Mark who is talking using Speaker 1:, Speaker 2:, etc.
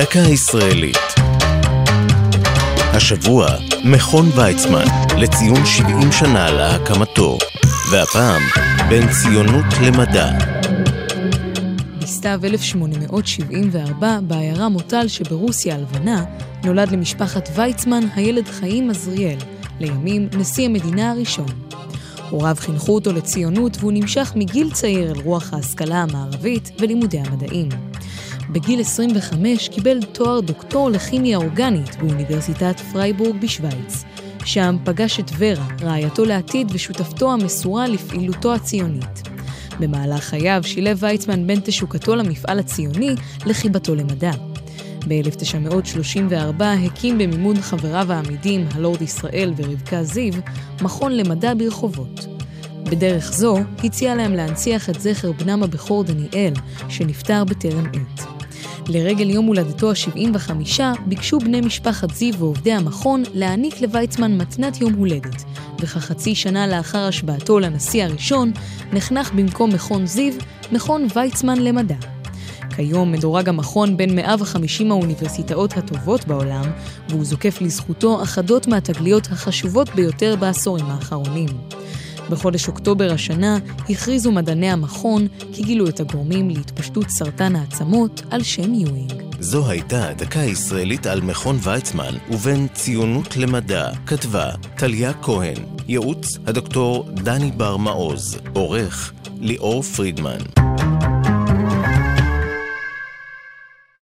Speaker 1: דקה ישראלית. השבוע, מכון ויצמן, לציון 70 שנה להקמתו, והפעם, בין ציונות למדע.
Speaker 2: בסתיו 1874, בעיירה מוטל שברוסיה הלבנה, נולד למשפחת ויצמן הילד חיים עזריאל, לימים נשיא המדינה הראשון. הוריו חינכו אותו לציונות והוא נמשך מגיל צעיר אל רוח ההשכלה המערבית ולימודי המדעים. בגיל 25 קיבל תואר דוקטור לכימיה אורגנית באוניברסיטת פרייבורג בשוויץ. שם פגש את ורה, רעייתו לעתיד ושותפתו המסורה לפעילותו הציונית. במהלך חייו שילב ויצמן בין תשוקתו למפעל הציוני לחיבתו למדע. ב-1934 הקים במימון חבריו האמידים, הלורד ישראל ורבקה סיף, מכון למדע ברחובות. בדרך זו הציע להם להנציח את זכר בנם הבכור דניאל, שנפטר בטרם עת. לרגל יום הולדתו ה-75 ביקשו בני משפחת זיו ועובדי המכון להעניק לויצמן מתנת יום הולדת, וכחצי שנה לאחר השבעתו לנשיא הראשון, נחנך במקום מכון זיו, מכון ויצמן למדע. כיום מדורג המכון בין 150 האוניברסיטאות הטובות בעולם, והוא זוקף לזכותו אחדות מהתגליות החשובות ביותר בעשורים האחרונים. בחודש אוקטובר השנה הכריזו מדעני המכון כי גילו את הגורמים להתפשטות סרטן העצמות על שם יואינג.
Speaker 1: זו הייתה דקה ישראלית על מכון ויצמן ובין ציונות למדע, כתבה טליה כהן, ייעוץ הדוקטור דני בר מעוז, עורך ליאור פרידמן.